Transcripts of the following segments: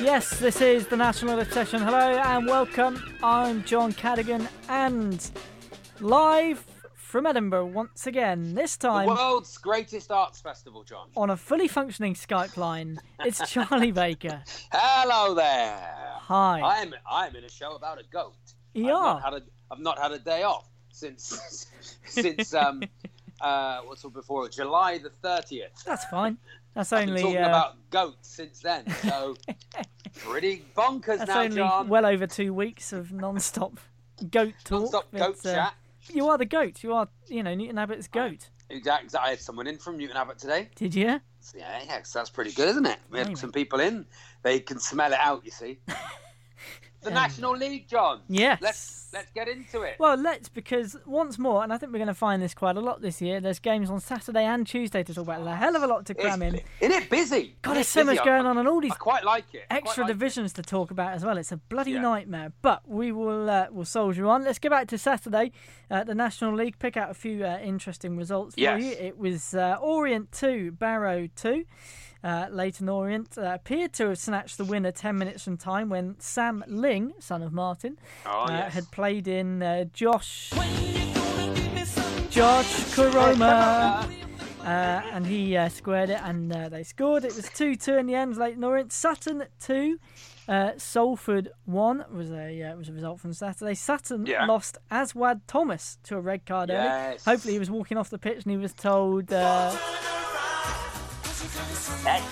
Yes, this is the National Obsession. Hello and welcome. I'm John Cadigan and live from Edinburgh once again. This time, The world's greatest arts festival, John. on a fully functioning Skype line. It's Charlie Baker. Hello there. Hi. I'm I'm in a show about a goat. You I've are? Not had a, I've not had a day off since since um uh what's it before July the thirtieth. That's fine. That's I've been only talking uh, about goats since then. So pretty bonkers that's now, only John. well over two weeks of non-stop goat talk. Non-stop but, goat uh, chat. You are the goat. You are, you know, Newton Abbott's goat. Exactly. I had someone in from Newton Abbott today. Did you? Yeah, yeah, so that's pretty good, isn't it? We had some people in. They can smell it out, you see. The National League, John. Yes. Let's let's get into it. Well, let's because once more, and I think we're going to find this quite a lot this year. There's games on Saturday and Tuesday to talk about. A hell of a lot to cram in. Isn't it busy? God, there's so busy? much going on, and all these I quite like it. I extra like it. divisions to talk about as well. It's a bloody Yeah. nightmare. But we will uh, will soldier on. Let's go back to Saturday, uh, the National League. Pick out a few uh, interesting results for Yes. you. It was uh, Orient two, Barrow two. Uh, Leyton Orient uh, appeared to have snatched the winner 10 minutes from time when Sam Ling, son of Martin, Oh, uh, yes. had played in uh, Josh Josh Koroma. Uh, and he uh, squared it, and uh, they scored. It was two-two in the end. Leyton Orient, Sutton two, uh, Salford one was a uh, was a result from Saturday. Sutton Yeah. lost Aswad Thomas to a red card early. Hopefully, he was walking off the pitch and he was told. Eh,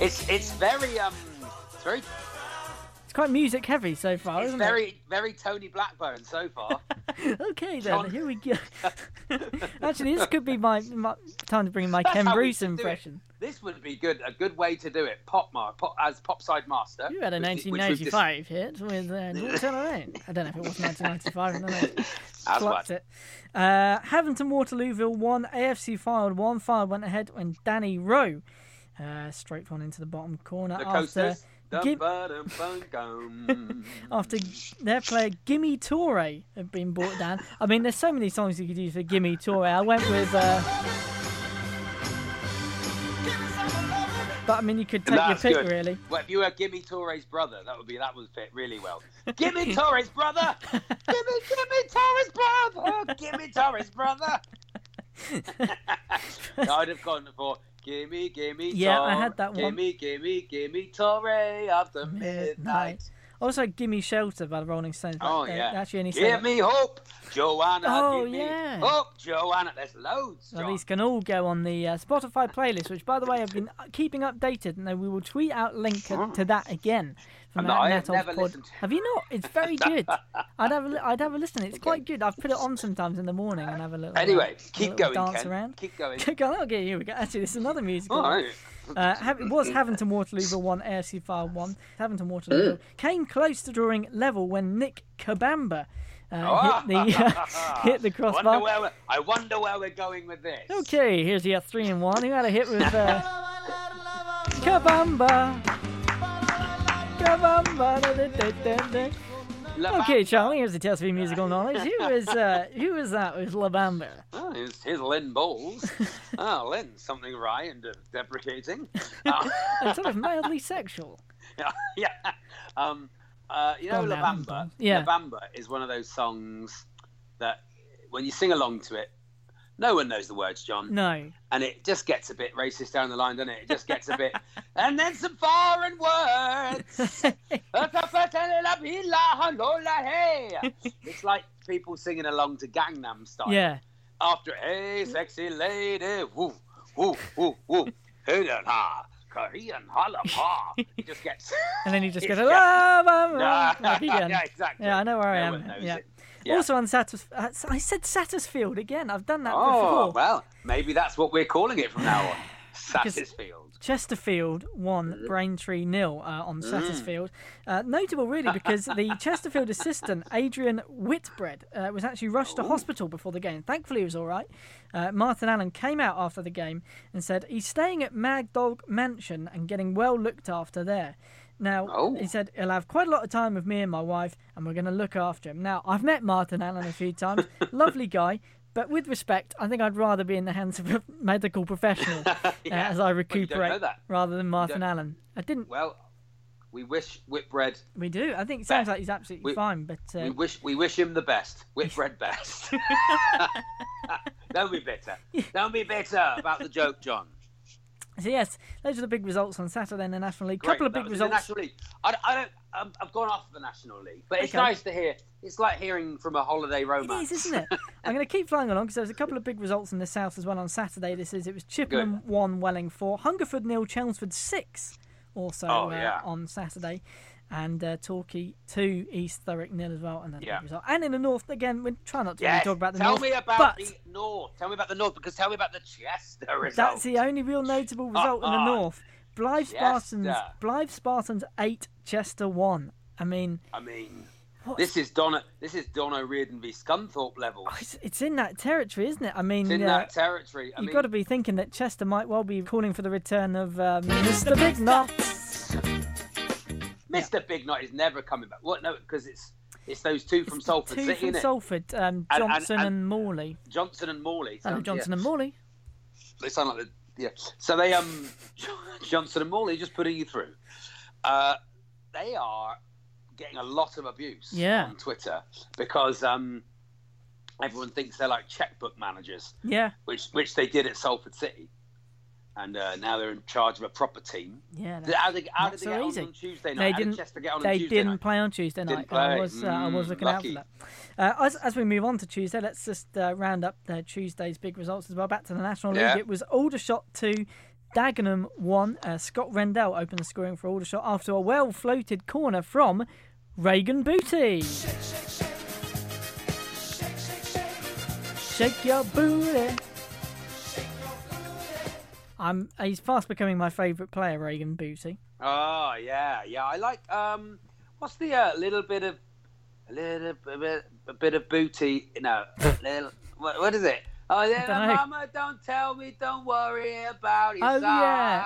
It's it's very um it's very it's quite music heavy so far, it's isn't very very Tony Blackburn so far. Okay, then John- here we go. Actually, this could be my, my time to bring my That's Ken Bruce it. impression. This would be good a good way to do it. Pop mar pop, as popside master. You had a which- which we've 1995 hit with uh, Norton Lane. I don't know if it was 1995. I don't know. As Clocked it. Uh, Havant and Waterlooville won. AFC Fylde one. Fylde went ahead when Danny Rowe uh, straight one into the bottom corner The after Gim- ba, dum, bum, gum. after their player Gimme Torre had been brought down. I mean, there's so many songs you could use for Gimme Torre. I went with. Uh, but I mean, you could take your pick, good. really. Well, if you were Gimme Torre's brother, that would be that would fit really well. Gimme Torre's brother. Gimme Gimme Torre's brother. Gimme Torre's brother. I'd have gone for Gimme Gimme Yeah, I had that one. Gimme Gimme Gimme Torre the midnight. Midnight. Also, Gimme Shelter by the Rolling Stones. Oh yeah. Only Give me hope, Joanna. Oh, give me yeah. hope, Joanna. There's loads. Well, these can all go on the uh, Spotify playlist, which, by the way, I've been keeping updated, and then we will tweet out link to that again. From No, that I have never pod. listened to- Have you not? It's very good. I'd have a, li- I'd have a listen. It's quite good. I've put it on sometimes in the morning and have a little. uh, Anyway, a keep little going, dance Ken. around. Keep going. Go on, okay, here we go. Actually, this is another musical. All right. Uh, Hav- it was Havant and Waterlooville 1, AFC Fylde 1. Havant and Waterlooville came close to drawing level when Nick Kabamba uh, hit the uh, hit the Wonder crossbar. where I wonder where we're going with this. Okay, here's the uh, three and one. Who had a hit with uh, Kabamba? Okay. Charlie, here's the test of your musical knowledge. Who was uh, who was that? It was La Bamba. Oh, here's, here's Lynn Bowles. oh, Lynn, something wry and uh, deprecating. Uh, And sort of mildly sexual. yeah, yeah. Um, uh, you know, Go on La. Bamba. Yeah. La Bamba is one of those songs that, when you sing along to it, no one knows the words, John. No. and it just gets a bit racist down the line, doesn't it? It just gets a bit, and then some foreign words. it's like people singing along to Gangnam Style. Yeah. After hey, sexy lady, woo, woo, woo, woo, hey, da, da, Korean holla pa. It just gets. And then you just go, ah, Yeah. La Bamba. Yeah, like yeah, exactly. Yeah, I know where I am. Yeah. it. Yeah. Also on Satis, uh, I said Sattersfield again. I've done that Oh before. well, maybe that's what we're calling it from now on. Satisfield. Chesterfield Mm. won Braintree nil uh, on Sattersfield. Uh, notable, really, because the Chesterfield assistant Adrian Whitbread uh, was actually rushed to hospital before the game. Thankfully, he was all right. Uh, Martin Allen came out after the game and said he's staying at Mad Dog Mansion and getting well looked after there. Now, Oh. he said he'll have quite a lot of time with me and my wife, and we're going to look after him. Now, I've met Martin Allen a few times. Lovely guy. But with respect, I think I'd rather be in the hands of a medical professional uh, as I but you recuperate rather than Martin Allen. I didn't. Well, we wish Whitbread We do. I think it sounds Bet. like he's absolutely We- fine. But uh, We wish we wish him the best. Whitbread best. Don't be bitter. Don't be bitter about the joke, John. So yes, those are the big results on Saturday in the National League. Great, Couple of big was results. National League. I, I don't. I've gone off the National League, but it's Okay. nice to hear. It's like hearing from a holiday It romance. is, isn't it? I'm going to keep flying along because there's a couple of big results in the south as well on Saturday. This is it was Chippenham one, Welling four, Hungerford nil, Chelmsford six. Also Oh, uh, yeah. on Saturday, and uh, Torquay two, East Thurrock nil as well. Another Yeah. big result. And in the north again, we try not to really talk about the tell north. Tell me about the North. Tell me about the North because tell me about the Chester result. That's the only real notable result in the north. Blyth Spartans. Blyth Spartans eight, Chester one. I mean, I mean, What? this is Donna. This is Donna Reardon v Scunthorpe level. it's, it's in that territory, isn't it? I mean, It's in uh, that territory. I you've mean, got to be thinking that Chester might well be calling for the return of um, Mr. Big Nuts. Mr. Big Knot is never coming back. What? No, because it's it's those two from Salford Two City, from? Salford, um, And- and- Johnson and, and- Morley. Johnson and Morley. Johnson yeah. and Morley. They sound like the yeah. So they um Johnson and Morley just putting you through. Uh, they are getting a lot of abuse Yeah. on Twitter because um everyone thinks they're like checkbook managers, Yeah, which which they did at Salford City, and uh, now they're in charge of a proper team. yeah. How did, how did they get easy. on on Tuesday night? They didn't. on they on didn't night? play on Tuesday night. I was. Uh, I was Mm, looking out for that. Uh, as as we move on to Tuesday, let's just uh, round up Tuesday's big results as well. Back to the National League. Yeah. It was Aldershot two, Dagenham one. Uh, Scott Rendell opened the scoring for Aldershot after a well floated corner from Reagan Booty. Shake your booty. I'm. He's fast becoming my favourite player, Reagan Booty. Oh yeah, yeah. I like um, what's the uh, little bit of a little bit, a bit of booty? No, little. What, what is it? Oh yeah, dunno. Mama, don't tell me, don't worry about your Oh size. yeah,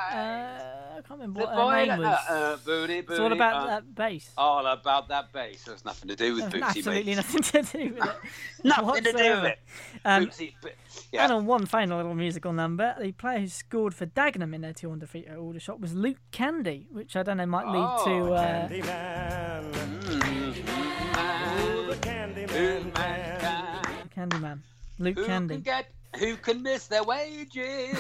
uh, I can't remember the what boy her that- name was. uh, uh, booty, booty. it's all about uh, that bass. All about that bass. There's nothing to do with There's booty, absolutely mate. nothing to do with it. Nothing to do with whatsoever. it. Um, Booty, but- yeah. And on one final little musical number, the player who scored for Dagenham in their 2 1 defeat at Aldershot was Luke Candy, which I don't know might lead Oh, to. Uh, Candyman. Luke Who Candy. can get? Who can miss their wages?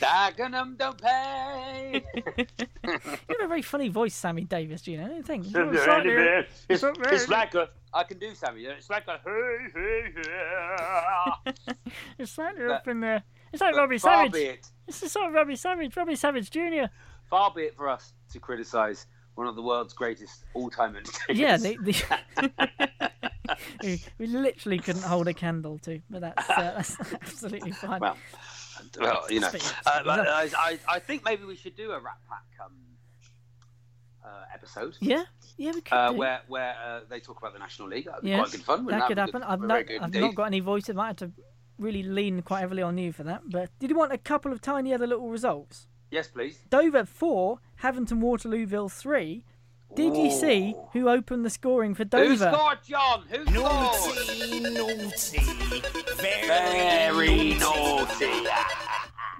Dagenham don't pay. You have a very funny voice, Sammy Davis, do you know? I don't think. It's, You're it's, It's it's like a. I can do Sammy. It's like a hey hey hey. You're slightly up in there. It's like Robbie Far Savage. be it, It's the sort of Robbie Savage, Robbie Savage Jr. far be it for us to criticise one of the world's greatest all-time entertainers. Yeah, the, the we, we literally couldn't hold a candle to, but that's, uh, that's absolutely fine. well, well, you know, uh, but I, I, I think maybe we should do a Rat Pack um, uh, episode. yeah, yeah, we could Uh, where where uh, they talk about the National League. That'd be Yes, quite good fun. wouldn't that could happen. good- I've, not, I've not got any voice. I might have to really lean quite heavily on you for that. But did you want a couple of tiny other little results? Yes, please. Dover 4, Havant and Waterlooville 3. Did you see who opened the scoring for Dover? Who scored, John? Who scored? Naughty, naughty, very, Very naughty.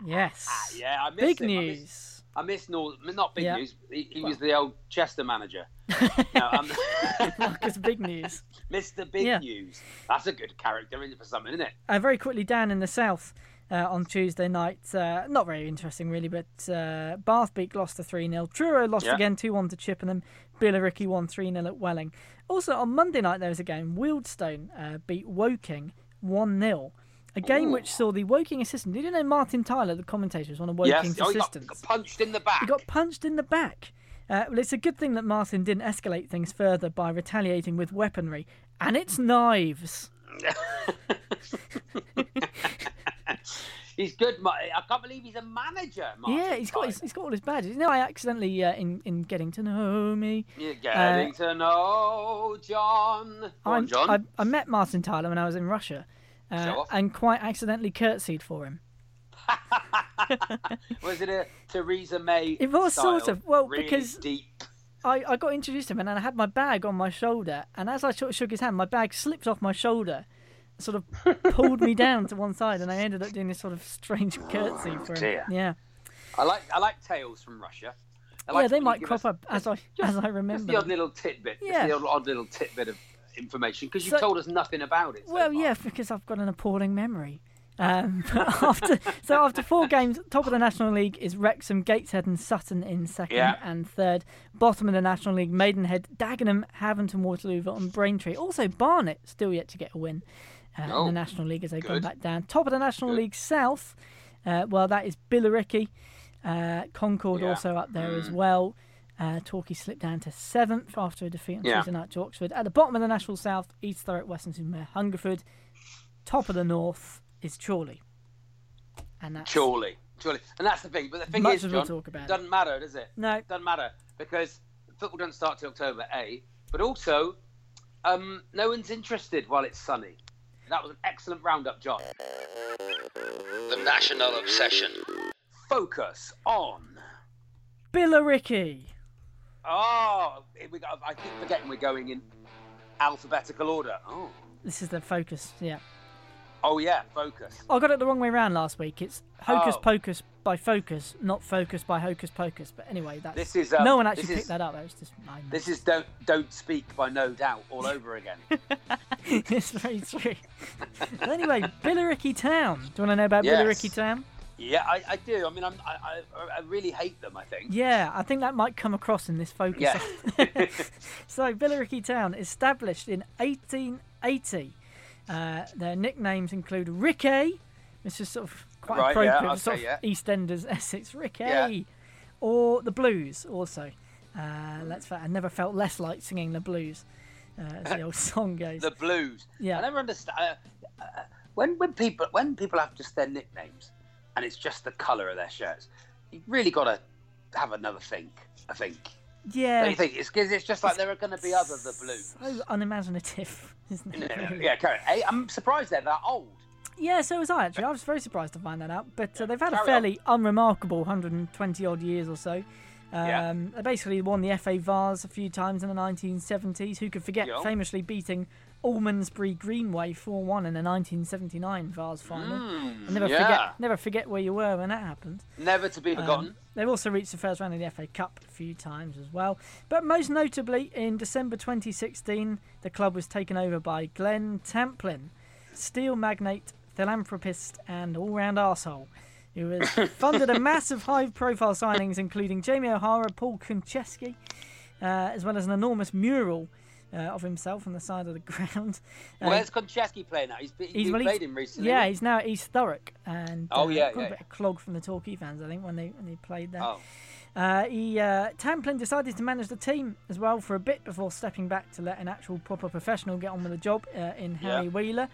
Yes. Yeah, I missed Big him. News. I missed Nor- not big Yeah. news. He, he was the old Chester manager. no, Marcus, big news. Mr. Big Yeah. News. That's a good character for something, isn't it? Uh, very quickly down in the south uh, on Tuesday night. Uh, not very interesting, really, but uh, Bath beat Gloucester 3 0. Truro lost Yeah. again 2 1 to Chippenham. Billericay won 3 0 at Welling. Also, on Monday night, there was a game. Wealdstone uh, beat Woking 1 0. A game which saw the Woking assistant. Did you know Martin Tyler, the commentator, was one of Woking's yes. Oh, he got, assistants? got punched in the back. He got punched in the back. Uh, well, it's a good thing that Martin didn't escalate things further by retaliating with weaponry, and it's knives. He's good. I can't believe he's a manager. Martin yeah, he's got his, he's got all his badges. You know, I accidentally uh, in in getting to know me. You're getting to know John. Go on, John. I, I met Martin Tyler when I was in Russia, uh, and quite accidentally curtsied for him. Was it a Theresa May? It was sort of. Well, really because- deep. I, I got introduced to him, and I had my bag on my shoulder, and as I sort of shook his hand, my bag slipped off my shoulder, sort of pulled me down to one side, and I ended up doing this sort of strange curtsy for him. Oh. Yeah, I like I like tales from Russia. I yeah, they might crop us- up as I as I Just remember. the odd little tidbit. Yeah. Just the odd, odd little tidbit of information because you So- told us nothing about it. so Well, far. yeah, because I've got an appalling memory. Um, after so after four games, top of the National League is Wrexham, Gateshead, and Sutton in second Yeah. and third. Bottom of the National League, Maidenhead, Dagenham, Havant and, Waterlooville, and Braintree. Also, Barnet still yet to get a win uh, in the National League as they've gone back down. Top of the National Good. League South, uh, well, that is Billericay. Uh, Concord Yeah. Mm. also up there as well. Uh, Torquay slipped down to seventh after a defeat on Yeah. Tuesday night to Oxford. At the bottom of the National South, East Thurrock, Western Hungerford. Top of the North is Chorley. And that's Surely, surely, and that's the thing. But the thing Much is, John, talk about doesn't matter, does it? No. doesn't matter because football doesn't start till October, a. But also, um, no one's interested while it's sunny. That was an excellent roundup, John. The National Obsession. Focus on. Billericay. Oh, we go. I keep forgetting we're going in alphabetical order. Oh, This is the focus, yeah. oh yeah, focus. I got it the wrong way round last week. It's Hocus Oh. Pocus by Focus, not Focus by Hocus Pocus. But anyway, that's This is, um, no one actually this is- picked that up. That was just my This is don't don't speak by no doubt all over again. it's very true. Anyway, Billericay Town. Do you want to know about Yes. Billericay Town? yeah, I, I do. I mean, I'm, I, I I really hate them. I think. Yeah, I think that might come across in this focus. Yeah. so, Billericay Town, established in 1880. Uh, their nicknames include Ricky, which is sort of quite Right, appropriate, okay, sort of yeah. EastEnders Essex, Ricky. Yeah. Or the Blues, also. Uh, let's. fa- I never felt less like singing the blues, uh, as the old song goes. the blues. Yeah. I never understand uh, uh, when when people when people have just their nicknames, and it's just the colour of their shirts. You really got to have another think. I think. yeah. Don't you think? It's because it's just like there are going to be other the blues. So unimaginative, isn't it? Yeah, really? yeah, carry on. Hey, I'm surprised they're that old. Yeah, so was I actually. I was very surprised to find that out. But uh, they've had a Carry fairly unremarkable 120 odd years or so. Um, Yeah. They basically won the FA Vase a few times in the 1970s. Who could forget Yeah. famously beating Almondsbury Greenway 4 1 in the 1979 Vase final? And never, Mm, yeah. forget, never forget where you were when that happened. Never to be forgotten. Um, they've also reached the first round of the FA Cup a few times as well. But most notably, in December 2016, the club was taken over by Glenn Tamplin, steel magnate, philanthropist, and all round arsehole, who has funded a massive high profile signings, including Jamie O'Hara, Paul Konchesky, uh, as well as an enormous mural. Uh, of himself on the side of the ground. Uh, Where's Konchesky playing now? He's, he's, He's we well, played he's- him recently. Yeah, he's now at East Thurrock, and Oh, uh, yeah, got yeah, a bit of clog from the Torquay fans, I think, when they when they played there. Oh, Uh, he uh, Tamplin decided to manage the team as well for a bit before stepping back to let an actual proper professional get on with the job uh, in Harry Yeah. Wheeler,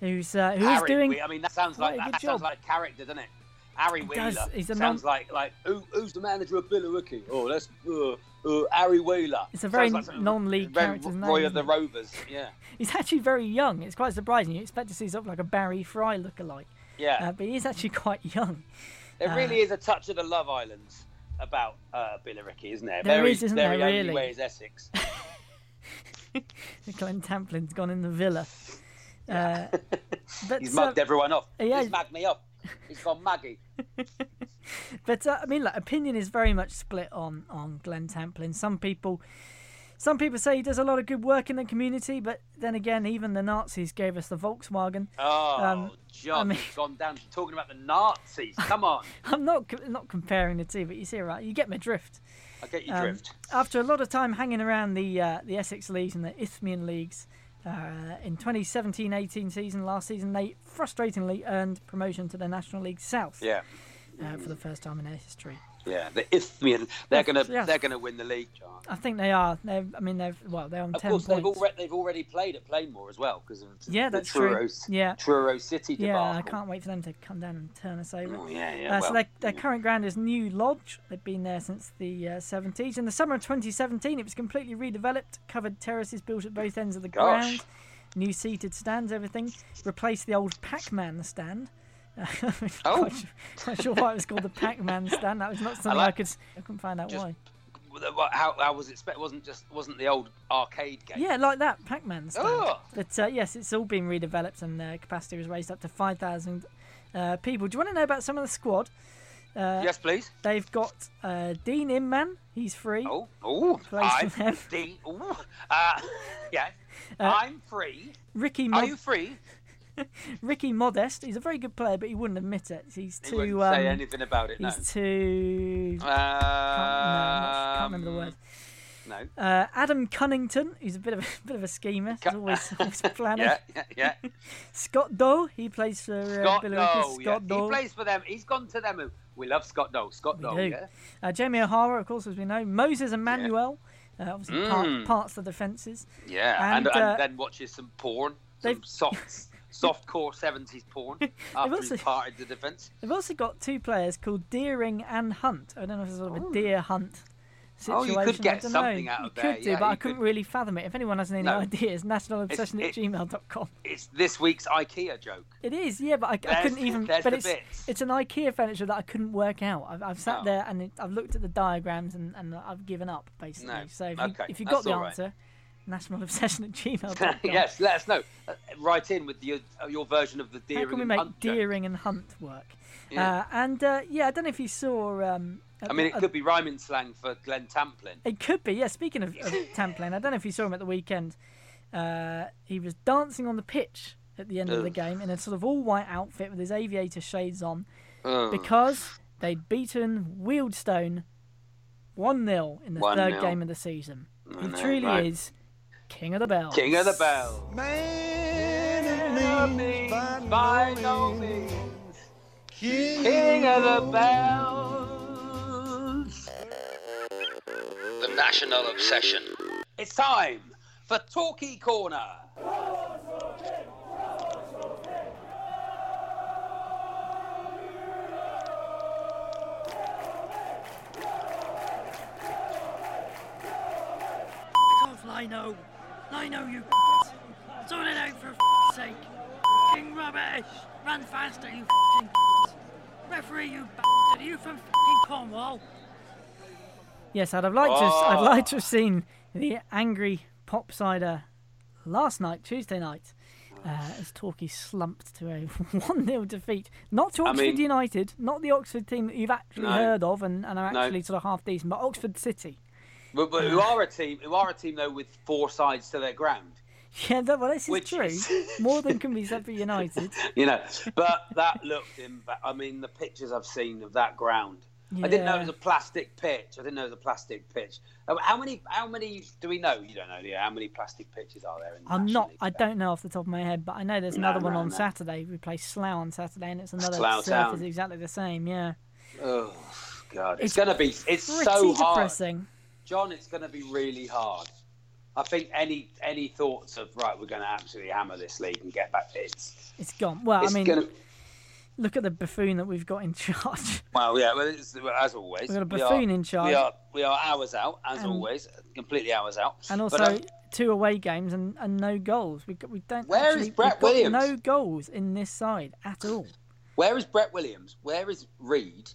who's uh, who's Harry. doing. Whe- I mean, that sounds like a that sounds like a character, doesn't it? Harry Wheeler does. He's a sounds non- like like who, who's the manager of Billericay? Oh, that's uh, uh, Harry Wheeler. It's a very like non-league very character's Roy name, of the? Rovers. Yeah, He's actually very young. It's quite surprising. You expect to see something like a Barry Fry lookalike, yeah. uh, but he is actually quite young. There really is a touch of the Love Islands about uh, Billericay, isn't there? There very, is, isn't very there, really? way is Essex. Glenn Tamplin's gone in the villa. Uh, but He's uh, mugged everyone off. yeah. He's mugged me off. He's gone Maggie. But uh, I mean, like, opinion is very much split on on Glenn Tamplin. Some people, some people say he does a lot of good work in the community, but then again, even the Nazis gave us the Volkswagen. Oh, Um, John, I mean- you've gone down to talking about the Nazis. Come on. I'm not not comparing the two, but you see, right? You get my drift. I get your Um, drift. After a lot of time hanging around the uh, the Essex leagues and the Isthmian leagues, uh, in 2017-18 season, last season, they frustratingly earned promotion to the National League South Yeah. uh, for the first time in their history. Yeah, the Isthmian, they're gonna Yeah. they're gonna win the league, John. I think they are. They've, I mean, they've well, they're on Of ten course, they've already they've already played at Plainmoor as well because of Yeah, the that's true. Truro, Yeah. Truro City Yeah. I can't wait for them to come down and turn us over. Oh, yeah, yeah. Uh, well, so their, their current ground is New Lodge. They've been there since the uh, 70s. In the summer of 2017, it was completely redeveloped, covered terraces built at both ends of the Gosh. ground, new seated stands, everything. Replaced the old Pac-Man stand. Oh. not, sure, not sure why it was called the Pac-Man stand. That was not something I, like- could. I couldn't find out Just- why. How, how was it? Spe- wasn't just wasn't the old arcade game? Yeah, like that Pac-Man stand. Oh. But uh, yes, it's all been redeveloped and uh, capacity was raised up to 5,000 uh, people. Do you want to know about some of the squad? Uh, yes, please. They've got uh, Dean Inman. He's free. Oh, oh, I'm them. Ooh, uh, yeah, I'm free. Ricky Are you free? Ricky Modest. He's a very good player, but he wouldn't admit it. He's He too. wouldn't um, say anything about it. No. He's too. Um, can't, no, can't remember the word. No. Uh, Adam Cunnington. He's a bit of a bit of a schemer. He's always, always planning. Yeah, yeah, yeah. Scott Doe. He plays for uh, Scott. Doe. Yeah. He plays for them. He's gone to them. We love Scott Doe. Scott Doe. do. Yeah. Uh, Jamie O'Hara, of course, as we know. Moses Emmanuel. Uh, obviously, part, Mm. parts of the fences. Yeah, and, And, and, uh, then watches some porn, some soft, soft core seventies porn after also- he's parted the defence. They've also got two players called Deering and Hunt. I don't know if it's sort of a oh. deer hunt situation. Oh, you could get something know. out you of there, could do, yeah, but I couldn't could. really fathom it. If anyone has any No. ideas, nationalobsession it- at gmail.com. It's this week's IKEA joke. It is, yeah, but I, I couldn't even. But it's bits. it's an IKEA furniture that I couldn't work out. I've, I've sat Oh. there and it, I've looked at the diagrams and, and I've given up basically. No. So if you, Okay, if you that's got the right. Answer, nationalobsession at gmail.com. yes, let us know. Uh, write in with your uh, your version of the How deering can we and make hunt. Deering and Hunt work? Yeah. Uh, and uh, yeah, I don't know if you saw. Um, I mean, it a- could be rhyming slang for Glenn Tamplin. It could be, yeah. Speaking of, of Tamplin, I don't know if you saw him at the weekend. Uh, he was dancing on the pitch at the end of the game in a sort of all white outfit with his aviator shades on Ugh. because they'd beaten Wealdstone 1 0 in the 1-0. third game of the season. He truly right. is King of the Bells. King of the Bell. By no means. King of the Bells. The National Obsession. It's time for Talkie Corner. off, Lino. know you Sort it out for f***ing sake. F***ing rubbish. Run faster, you f***ing Referee, you bastard. Are you from f***ing Cornwall? Yes, I'd have liked to. I'd Oh. like to have seen the angry pop cider last night, Tuesday night, uh, as Torquay slumped to a 1 0 defeat. Not to I Oxford mean- United, not the Oxford team that you've actually No. heard of and, and are No. actually sort of half decent, but Oxford City. But, but who are a team? Who are a team though with four sides to their ground? Yeah, that, well, this is Which true. More than can be said for United. You know, but that looked in. I mean, the pictures I've seen of that ground. I didn't know it was a plastic pitch. I didn't know it was a plastic pitch. Uh, How many? How many do we know? You don't know, do you? How many plastic pitches are there in? the I'm National not. League? I don't know off the top of my head, but I know there's No, another one no, on no. Saturday. We play Slough on Saturday, and it's another Slough surface Town. exactly the same. Yeah, Oh God, it's, It's going to be. It's so hard, depressing. John. It's going to be really hard. I think any any thoughts of right, we're going to absolutely hammer this league and get back. It's It's gone. Well, it's I mean, to. look at the buffoon that we've got in charge. Well, yeah, well, it's, as always, We've got a buffoon are- in charge. We are we are hours out, as And- always, completely hours out. and But, also um, two away games and, and no goals. We we don't. Where is actually, Brett we've got Williams? No goals in this side at all. Where is Brett Williams? Where is Reed?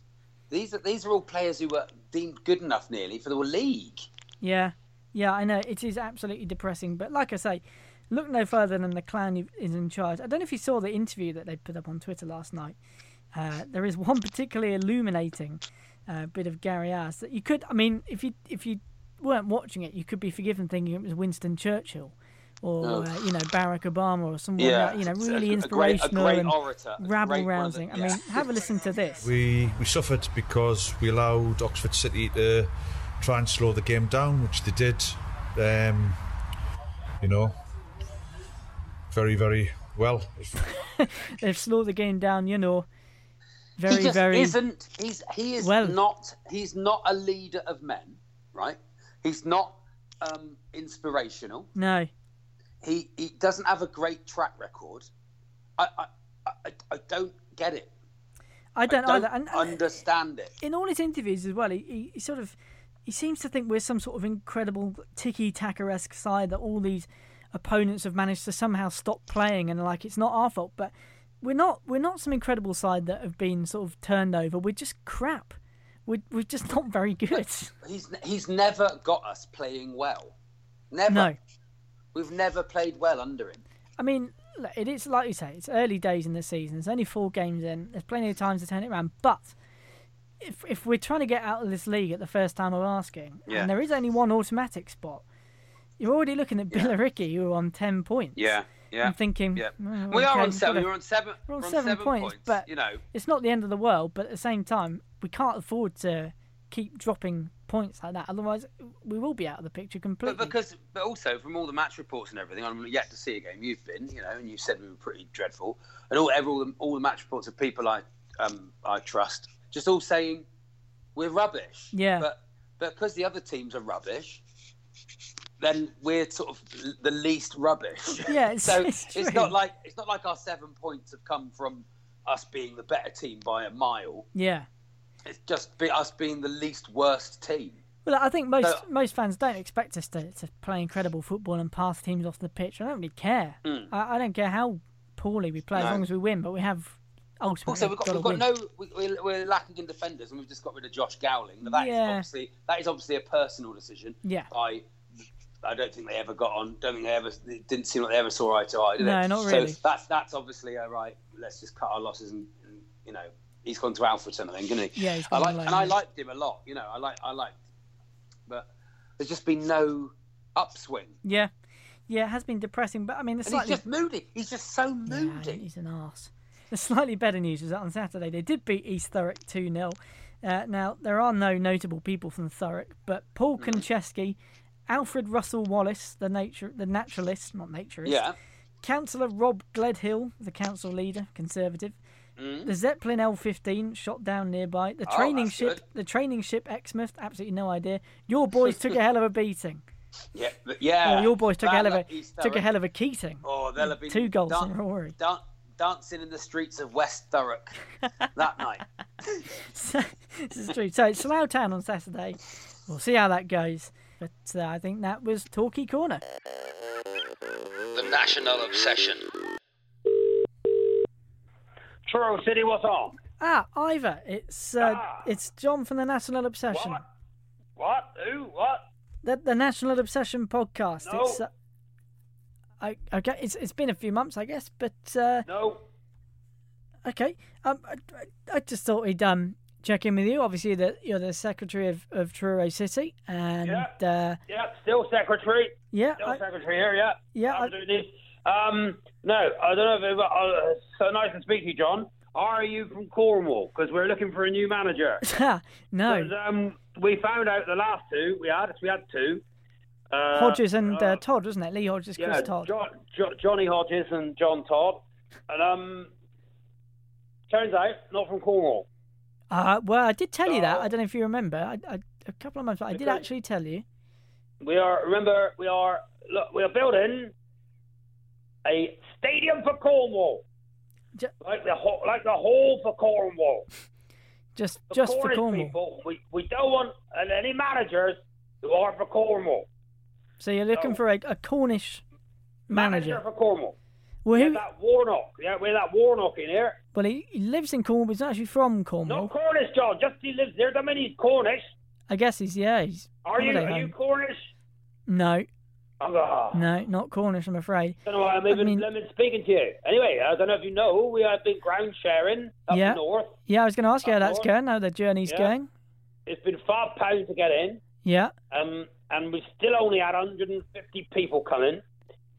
These are these are all players who were deemed good enough nearly for the league. Yeah, yeah, I know it is absolutely depressing. But like I say, look no further than the clown who is in charge. I don't know if you saw the interview that they put up on Twitter last night. Uh, there is one particularly illuminating uh, bit of Gary Ass that you could. I mean, if you if you weren't watching it, you could be forgiven thinking it was Winston Churchill. Or Oh. uh, you know Barack Obama or someone Yeah, like, you know it's a- really a great- a inspirational great and orator, a rabble great one of the- rousing. I mean, have a listen to this. We we suffered because we allowed Oxford City to try and slow the game down, which they did. Um, you know, very very well. They've slowed the game down, you know. he Very just very isn't. He's he is well. not. He's not a leader of men, right? He's not um, inspirational. no. He he doesn't have a great track record. I I, I, I don't get it. I don't, I don't either. And, and understand it. in all his interviews as well, he, he, he sort of he seems to think we're some sort of incredible tiki taka esque side that all these opponents have managed to somehow stop playing and like it's not our fault. But we're not we're not some incredible side that have been sort of turned over. We're just crap. We're we're just not very good. He's he's never got us playing well. Never. No. We've never played well under him. I mean, it is like you say, it's early days in the season. There's only four games in. There's plenty of times to turn it around. But if if we're trying to get out of this league at the first time of asking, Yeah. and there is only one automatic spot, you're already looking at Billericay, who are on ten points. Yeah, yeah. I'm thinking, Yeah. well, we are on seven. We're on seven. We're on we're seven, points, but you know, it's not the end of the world. But at the same time, we can't afford to keep dropping points like that. Otherwise, we will be out of the picture completely. But because, but also from all the match reports and everything, I'm yet to see a game. You've been, you know, and you said we were pretty dreadful, and all every, all, the, all the match reports of people I um I trust, just all saying we're rubbish. Yeah. But but because the other teams are rubbish, then we're sort of the least rubbish. Yeah, it's- so it's true. not like it's not like our seven points have come from us being the better team by a mile. yeah. It's just be, us being the least worst team. Well, I think most So- most fans don't expect us to, to play incredible football and pass teams off the pitch. I don't really care. I, I don't care how poorly we play as Hmm. Long as we win. But we have ultimately Also, we've got, gotta we've got no. We, we're, we're lacking in defenders, and we've just got rid of Josh Gowling. But that is Yeah. obviously that is obviously a personal decision. Yeah. By, I don't think they ever got on. Don't think they ever. It didn't seem like they ever saw eye to eye. Did No, they? not really. So that's that's obviously all right. Let's just cut our losses, and, and you know he's gone to Alfreton, I think, isn't he? Yeah, he's I gone like, on and I liked him a lot. You know, I like, I liked, but there's just been no upswing. Yeah, yeah, it has been depressing. But I mean, the And slightly he's just moody. He's just so moody. Yeah, moody. he's an arse. The slightly better news was that on Saturday they did beat East Thurrock 2 0. Uh, now, there are no notable people from Thurrock, but Paul Mm-hmm. Konchesky, Alfred Russel Wallace, the nature, the naturalist, not naturist, Yeah. Councillor Rob Gledhill, the council leader, Conservative, the Zeppelin L15 shot down nearby, the Mm. Oh, training ship, good. the training ship Exmouth, absolutely no idea. Your boys took a hell of a beating. Yeah, yeah. Oh, your boys took a hell of a took a hell of a keating. Oh, they'll have been Two goals dan- from Rory. dan- dancing in the streets of West Thurrock that night. this is true. So it's Slough Town on Saturday. We'll see how that goes. But uh, I think that was Talkie Corner. The National Obsession. Truro City, what's on? Ah, Ivor, it's uh, Ah. it's John from the National Obsession. What? What? Who? What? The, the National Obsession podcast. No. It's uh, I, okay. It's it's been a few months, I guess, but uh, No. okay. Um, I, I- just thought we'd um check in with you. Obviously, that you're the secretary of, of Truro City, and Yeah. uh, Yeah, still secretary. yeah, Still I- secretary here, yeah. Yeah, Absolutely. Um, no, I don't know if it, uh, so nice to speak to you, John. Are you from Cornwall? Because we're looking for a new manager. no. um, we found out the last two we had. We had two. Uh, Hodges and uh, uh, Todd, wasn't it? Lee Hodges, yeah, Chris Todd. Jo- Jo- Johnny Hodges and John Todd. And um, turns out not from Cornwall. Uh, well, I did tell you that. I don't know if you remember. I, I, a couple of months I did actually tell you. We are remember we are look we are building a stadium for Cornwall. Ju- Like the whole, like the whole for Cornwall. Just For just for Cornwall. people, we, we don't want any managers who are for Cornwall. So you're looking No. for a, a Cornish manager. for Cornwall. Well, who, that Warnock. Yeah, we're that Warnock in here. well he, he lives in Cornwall, he's actually from Cornwall. No Cornish, John. Just he lives there. That mean he's Cornish. I guess he's yeah. He's Are you? Are you. Cornish? No, Oh, no, not Cornish. I'm afraid. don't know why I'm even, mean- I'm even speaking to you. Anyway, I don't know if you know, we have been ground sharing up Yeah. north. Yeah, I was going to ask you how Up that's north. going. How the journey's Yeah. going. It's been five pounds to get in, Yeah. um, and we've still only had 150 people coming.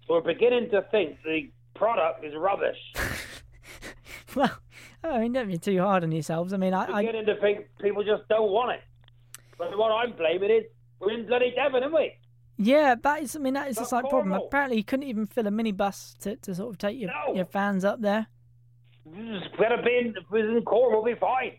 So we're beginning to think the product is rubbish. Well, I mean, don't be too hard on yourselves. I mean, I, I beginning to think people just don't want it. But what I'm blaming is we're in bloody Devon, aren't we? Yeah, that is. I mean, that is a slight problem. Apparently, you couldn't even fill a minibus to, to sort of take your No. your fans up there. It's better be in, if it was in Cornwall, we'll be fine.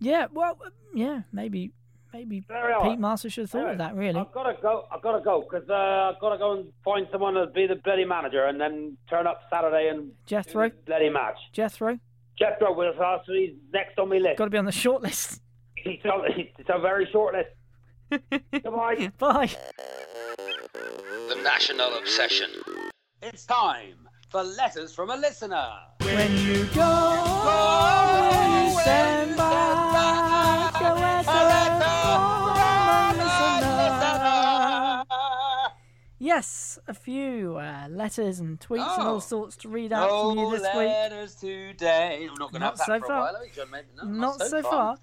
Yeah. Well, yeah, maybe maybe. Pete Master should have thought of that. Really. I've got to go. I've got to go because uh, I've got to go and find someone to be the bloody manager, and then turn up Saturday and Jethro. bloody match. Jethro. Jethro will ask he's next on my list. Got to be on the short list. He's on, it's a very short list. Goodbye. Bye. The National Obsession. It's time for letters from a listener. When you go, will you send back a letter from a listener? Yes, a few uh, letters and tweets and all Oh. sorts to read out No from you this week. letters today. I'm not going to have that so for far. a while, are we, John? Maybe no, Not so far.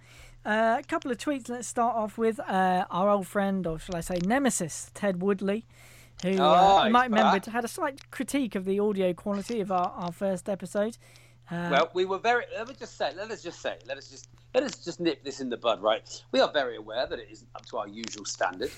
Uh, a couple of tweets. Let's start off with uh, our old friend, or shall I say, nemesis, Ted Woodley, who Oh, uh, you might remember had a slight critique of the audio quality of our, our first episode. Uh, Well, we were very. Let me just say. Let us just say. Let us just let us just nip this in the bud, right? We are very aware that it isn't up to our usual standard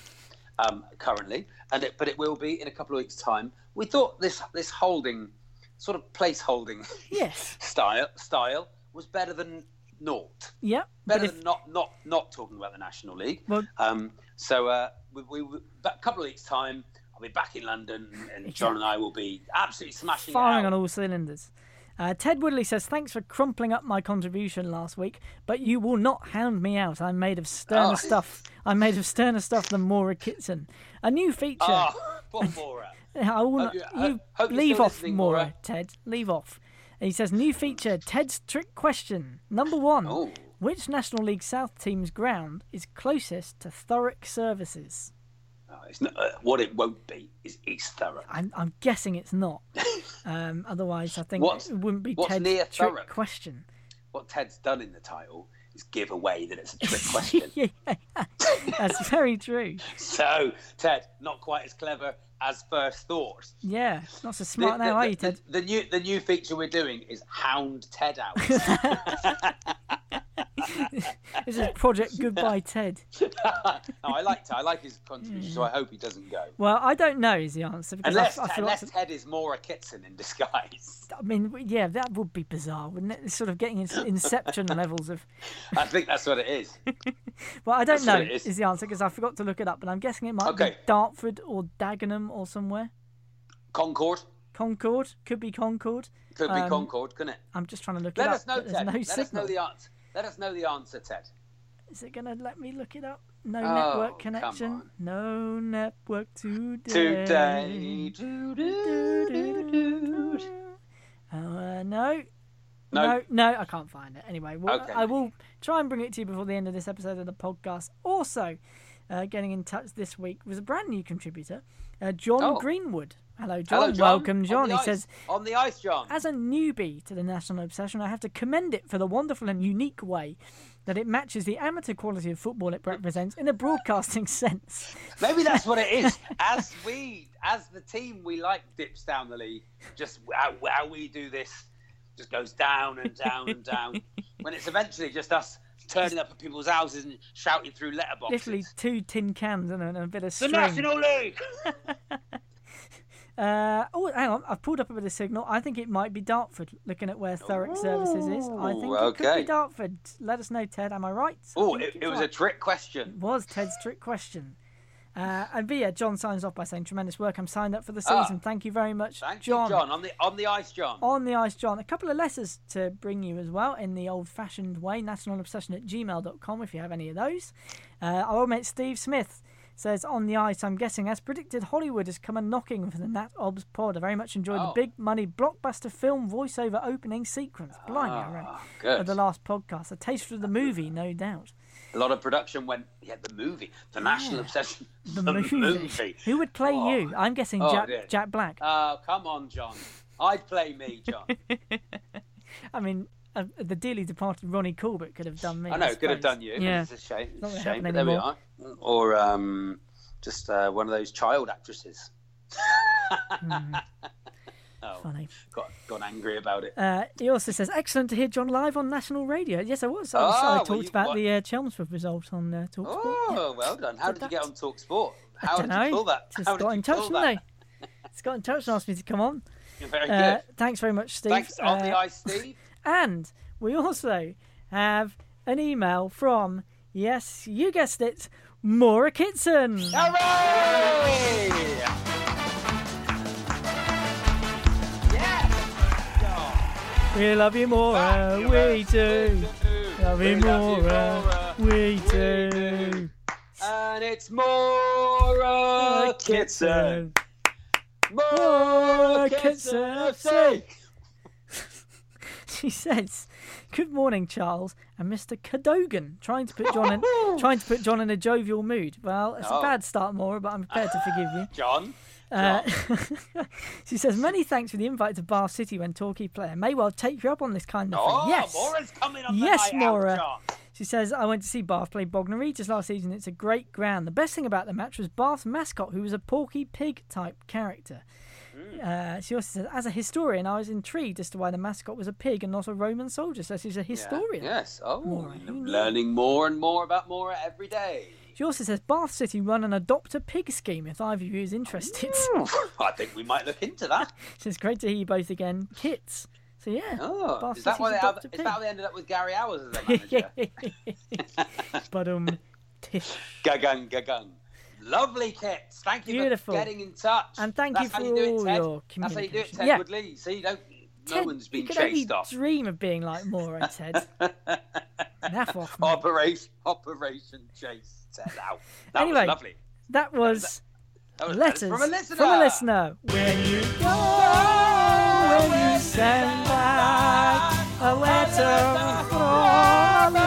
um, currently, and it, but it will be in a couple of weeks' time. We thought this this holding, sort of place holding yes, style style was better than naught. yeah, Better but if, than not not not talking about the National League. Well- um, so uh, we, we, a couple of weeks' time. I'll be back in London, and John and I will be absolutely smashing firing on all cylinders. Uh, Ted Woodley says, Thanks for crumpling up my contribution last week, but you will not hound me out. I'm made of sterner Oh. stuff. I'm made of sterner stuff than Maura Kitson. A new feature. Oh, poor Maura. I will not, you- you hope- hope you're leave off, Maura, Maura. Ted. Leave off. He says, New feature Ted's trick question. Number one Oh. Which National League South team's ground is closest to Thurrock services? Oh, it's not, uh, what it won't be is East Thurrock. I'm, I'm guessing it's not. um, otherwise, I think What's- it wouldn't be Ted's near trick Thurrock? question. What Ted's done in the title is give away that it's a trick question. yeah, that's very true. so, Ted, not quite as clever as first thought. Yeah, not so smart the, now, the, are you, the- Ted? The, new the new feature we're doing is hound Ted out. This is Project Goodbye Ted. no, I like I like his contribution, so I hope he doesn't go. Well, I don't know is the answer Unless, I, I unless to- Ted is Maura Kitson in disguise. I mean, yeah, that would be bizarre, wouldn't it? It's sort of getting into Inception levels of. I think that's what it is. Well, I don't That's know is. is the answer because I forgot to look it up, but I'm guessing it might be Dartford or Dagenham or somewhere. Concord Concord could be Concord. could be Um, Concord, couldn't it? I'm just trying to look Let it up. know, Ted. no Let us know the answer. Let us know the answer, Ted. Is it going to let me look it up? No Oh, network connection. No network today. Today. Uh, no. No. no, no, I can't find it. Anyway, well, Okay. I will try and bring it to you before the end of this episode of the podcast. Also, uh, getting in touch this week was a brand new contributor, uh, John Oh. Greenwood. Hello, John. Hello, John. Welcome, John. He ice. says, on the ice, John. as a newbie to the National Obsession, I have to commend it for the wonderful and unique way that it matches the amateur quality of football it represents in a broadcasting sense. Maybe that's what it is. As we, as the team, we like dips down the league. Just how, how we do this, just goes down and down and down. When it's eventually just us turning up at people's houses and shouting through letterboxes. Literally two tin cans and a, and a bit of string. the. National League. Uh, oh, hang on. I've pulled up a bit of signal. I think it might be Dartford, looking at where Thurrock Services is. I think it could be Dartford. Let us know, Ted. Am I right? Oh, it, it was a trick question. It was Ted's trick question. Uh, and yeah, John signs off by saying, "Tremendous work. I'm signed up for the Ah. season. Thank you very much, Thank John." you, John. On the on the ice, John. On the ice, John. A couple of letters to bring you as well in the old fashioned way. Nationalobsession at gmail.com if you have any of those. Uh, our old mate Steve Smith says on the ice, I'm guessing, as predicted, Hollywood has come a knocking for the Nat Obs pod. I very much enjoyed Oh. the big money blockbuster film voiceover opening sequence. Blimey, read. Ah, good. Of the last podcast. A taste of the movie, no doubt. A lot of production went. Yeah, the movie, the national obsession, The, movie. Who would play Oh. you? I'm guessing Oh, Jack, dear. Jack Black. Oh, come on, John. I'd play me, John. I mean, uh, the dearly departed Ronnie Corbett could have done me. I know, could have done you. Yeah. It's a shame. It's a shame, but there we are. Or um, just uh, one of those child actresses. oh, Funny. got, got angry about it. Uh, he also says, excellent to hear John live on national radio. Yes, I was. I, was, Ah, I well, talked you- about what- the uh, Chelmsford result on uh, Talksport. Oh, yeah. well done. How Did did you get on Talk Sport? I don't did know. you pull that? Just How got in touch, didn't they? Just got in touch and asked me to come on. You're very Uh, good. thanks very much, Steve. Thanks on the ice, Steve. And we also have an email from, yes, you guessed it, Maura Kitson. Hooray! We love you, Maura. We do. Love you, We love you, Maura. We do. And it's Maura Kitson. Maura Kitson FC. She says, "Good morning, Charles and Mr. Cadigan, trying to put John in, trying to put John in a jovial mood. Well, it's a Oh. bad start, Maura, but I'm prepared to forgive you." John. Uh, she says, "Many thanks for the invite to Bath City when Torquay player may well take you up on this kind of Oh, thing. Yes, Maura's coming on yes, night out, Maura." John. She says, I went to see Bath play Bognor Regis last season. It's a great ground. The best thing about the match was Bath's mascot, who was a porky pig type character. Uh, she also says, as a historian, I was intrigued as to why the mascot was a pig and not a Roman soldier. So she's a historian. Yes. Oh, knew? learning more and more about Maura every day. She also says, Bath City run an adopt a pig scheme if either of you is interested. I think we might look into that. so it's great to hear you both again. Kits. So yeah. Oh, Bath is that why they have? Is that how they ended up with Gary Owers as their manager? but um, tish. gagang gagang. Lovely kits. Thank you Beautiful. for getting in touch. And thank That's you how for you do it, all Ted. your That's how you do it. Ted Yeah. Woodley. See, don't. No Ted, one's been you could only chased off. dream of being like Maura, Ted. Naff off, mate. Operation Operation Chase Ted out. That Anyway, was lovely. That was That was letters from a listener. From a listener. When you go, when you send back a letter from a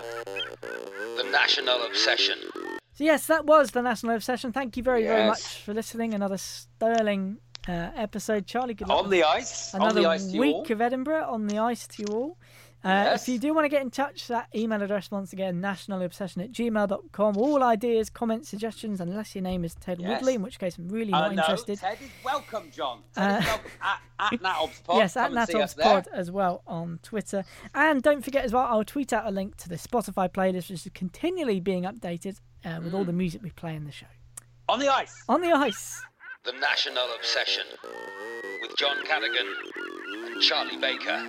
listener. The National Obsession. So yes, that was the National Obsession. Thank you very, very much for listening. Another sterling uh, episode. Charlie, good luck. On the ice. On Another the ice week of Edinburgh on the ice to you all. Uh, Yes. If you do want to get in touch, that email address once again, nationalobsession at gmail.com. All ideas, comments, suggestions, unless your name is Ted Yes. Woodley, in which case I'm really Uh, not no, interested. Ted is welcome, John. Ted Uh, is welcome at, at NatObsPod. Yes, at Come and see us Natobs there. Pod as well on Twitter. And don't forget as well, I'll tweet out a link to the Spotify playlist, which is continually being updated uh, with all Mm. the music we play in the show. On the ice. On the ice. The National Obsession. With John Cadigan and Charlie Baker.